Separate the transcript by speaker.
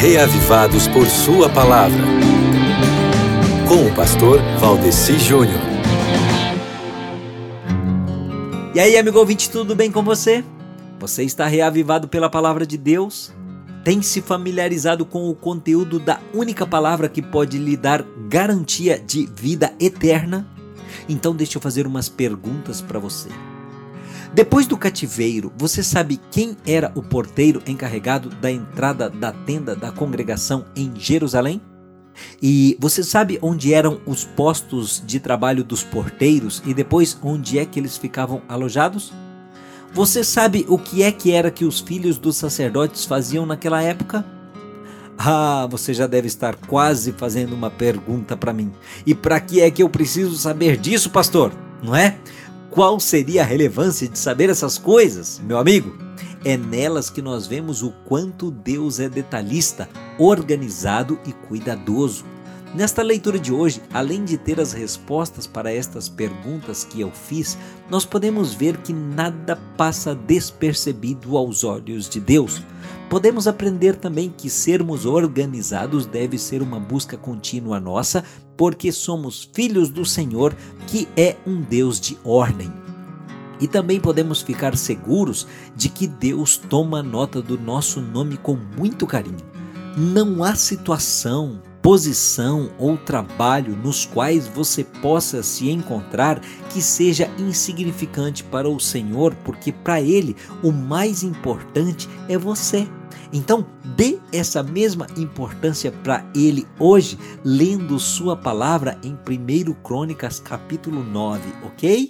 Speaker 1: reavivados por Sua palavra. Com o pastor Valdeci Júnior.
Speaker 2: E aí, amigo ouvinte, tudo bem com você? Você está reavivado pela palavra de Deus? Tem se familiarizado com o conteúdo da única palavra que pode lhe dar garantia de vida eterna? Então, deixa eu fazer umas perguntas para você. Depois do cativeiro, você sabe quem era o porteiro encarregado da entrada da tenda da congregação em Jerusalém? E você sabe onde eram os postos de trabalho dos porteiros e depois onde é que eles ficavam alojados? Você sabe o que é que era que os filhos dos sacerdotes faziam naquela época? Ah, você já deve estar quase fazendo uma pergunta para mim. E para que é que eu preciso saber disso, pastor? Não é? Qual seria a relevância de saber essas coisas, meu amigo? É nelas que nós vemos o quanto Deus é detalhista, organizado e cuidadoso. Nesta leitura de hoje, além de ter as respostas para estas perguntas que eu fiz, nós podemos ver que nada passa despercebido aos olhos de Deus. Podemos aprender também que sermos organizados deve ser uma busca contínua nossa, porque somos filhos do Senhor, que é um Deus de ordem. E também podemos ficar seguros de que Deus toma nota do nosso nome com muito carinho. Não há situação, posição ou trabalho nos quais você possa se encontrar que seja insignificante para o Senhor, porque para Ele o mais importante é você. Então, dê essa mesma importância para ele hoje, lendo sua palavra em 1 Crônicas capítulo 9, ok?